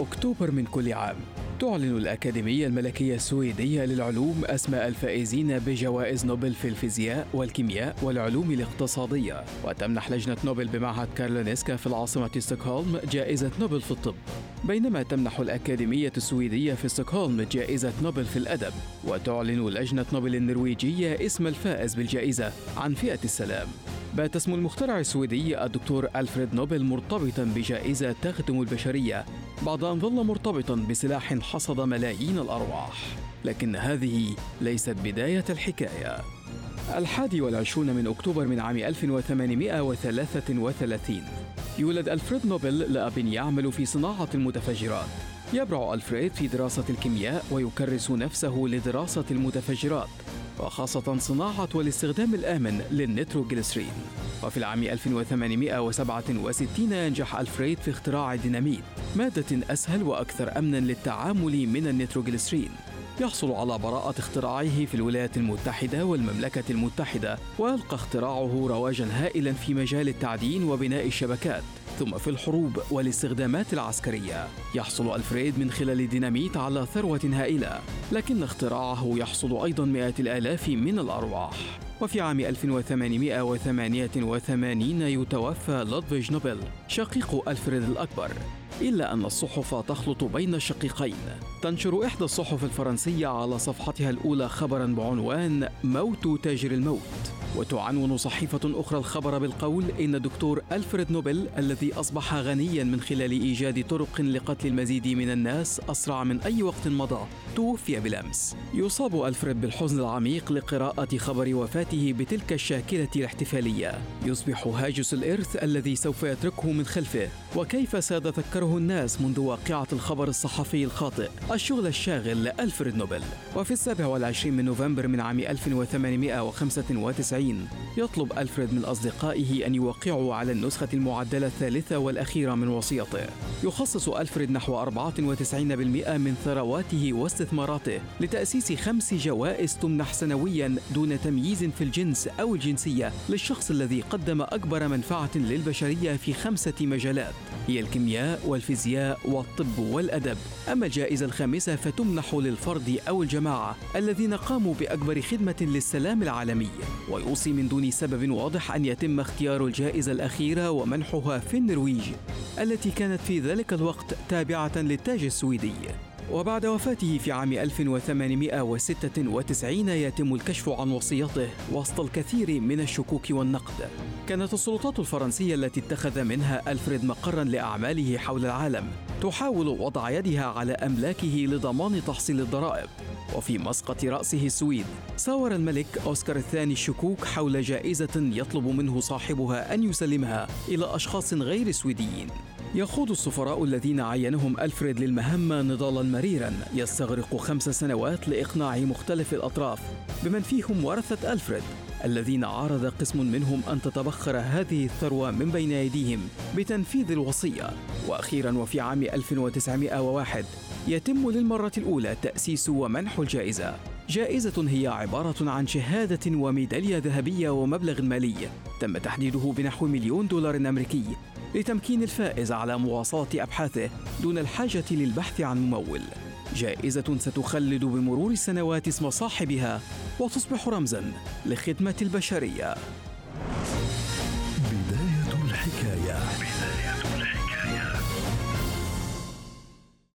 أكتوبر من كل عام. تعلن الأكاديمية الملكية السويدية للعلوم أسماء الفائزين بجوائز نوبل في الفيزياء والكيمياء والعلوم الاقتصادية. وتمنح لجنة نوبل بمعهد كارولينسكا في العاصمة ستوكهولم جائزة نوبل في الطب. بينما تمنح الأكاديمية السويدية في ستوكهولم جائزة نوبل في الأدب. وتعلن لجنة نوبل النرويجية اسم الفائز بالجائزة عن فئة السلام. بات اسم المخترع السويدي الدكتور ألفريد نوبل مرتبطا بجائزة تخدم البشرية بعد أن ظل مرتبطا بسلاح حصد ملايين الأرواح لكن هذه ليست بداية الحكاية. الحادي والعشرون من أكتوبر من عام 1833 يولد ألفريد نوبل لأب يعمل في صناعة المتفجرات. يبرع ألفريد في دراسة الكيمياء ويكرس نفسه لدراسة المتفجرات. وخاصة صناعة والاستخدام الآمن للنيتروجليسرين. وفي العام 1867 ينجح ألفريد في اختراع الديناميت مادة أسهل وأكثر أمنا للتعامل من النيتروجليسرين. يحصل على براءة اختراعه في الولايات المتحدة والمملكة المتحدة ويلقى اختراعه رواجا هائلا في مجال التعدين وبناء الشبكات. ثم في الحروب والاستخدامات العسكرية. يحصل ألفريد من خلال الديناميت على ثروة هائلة لكن اختراعه يحصل أيضا مئات الآلاف من الأرواح. وفي عام 1888 يتوفى لودفيج نوبل شقيق ألفريد الأكبر. إلا أن الصحف تخلط بين الشقيقين. تنشر إحدى الصحف الفرنسية على صفحتها الأولى خبرا بعنوان موت تاجر الموت. وتعنون صحيفة أخرى الخبر بالقول إن الدكتور ألفريد نوبل الذي أصبح غنيا من خلال إيجاد طرق لقتل المزيد من الناس أسرع من أي وقت مضى توفي بالأمس. يصاب ألفريد بالحزن العميق لقراءة خبر وفاته بتلك الشاكلة الاحتفالية. يصبح هاجس الإرث الذي سوف يتركه من خلفه. وكيف سيتذكره الناس منذ واقعة الخبر الصحفي الخاطئ؟ الشغل الشاغل لألفريد نوبل. وفي السابع والعشرين من نوفمبر من عام 1895 يطلب ألفريد من أصدقائه أن يوقعوا على النسخة المعدلة الثالثة والأخيرة من وصيته يخصص ألفريد نحو 94% من ثرواته واستثماراته لتأسيس خمس جوائز تمنح سنويا دون تمييز في الجنس أو الجنسية للشخص الذي قدم أكبر منفعة للبشرية في خمسة مجالات. هي الكيمياء والفيزياء والطب والأدب. أما الجائزة الخامسة فتمنح للفرد أو الجماعة الذين قاموا بأكبر خدمة للسلام العالمي. ويوصي من دون سبب واضح أن يتم اختيار الجائزة الأخيرة ومنحها في النرويج التي كانت في ذلك الوقت تابعة للتاج السويدي. وبعد وفاته في عام 1896 يتم الكشف عن وصيته وسط الكثير من الشكوك والنقد. كانت السلطات الفرنسية التي اتخذ منها ألفريد مقرا لأعماله حول العالم تحاول وضع يدها على أملاكه لضمان تحصيل الضرائب. وفي مسقط رأسه السويد ساور الملك أوسكار الثاني الشكوك حول جائزة يطلب منه صاحبها أن يسلمها إلى أشخاص غير سويديين يخوض السفراء الذين عينهم ألفريد للمهمة نضالا مريرا. يستغرق خمس سنوات لإقناع مختلف الأطراف بمن فيهم ورثة ألفريد الذين عارض قسم منهم أن تتبخر هذه الثروة من بين أيديهم بتنفيذ الوصية. وأخيرا وفي عام 1901 يتم للمرة الأولى تأسيس ومنح الجائزة. جائزة هي عبارة عن شهادة وميدالية ذهبية ومبلغ مالي تم تحديده بنحو مليون دولار أمريكي لتمكين الفائز على مواصلة أبحاثه دون الحاجة للبحث عن ممول. جائزة ستخلد بمرور السنوات اسم صاحبها وتصبح رمزا لخدمة البشرية.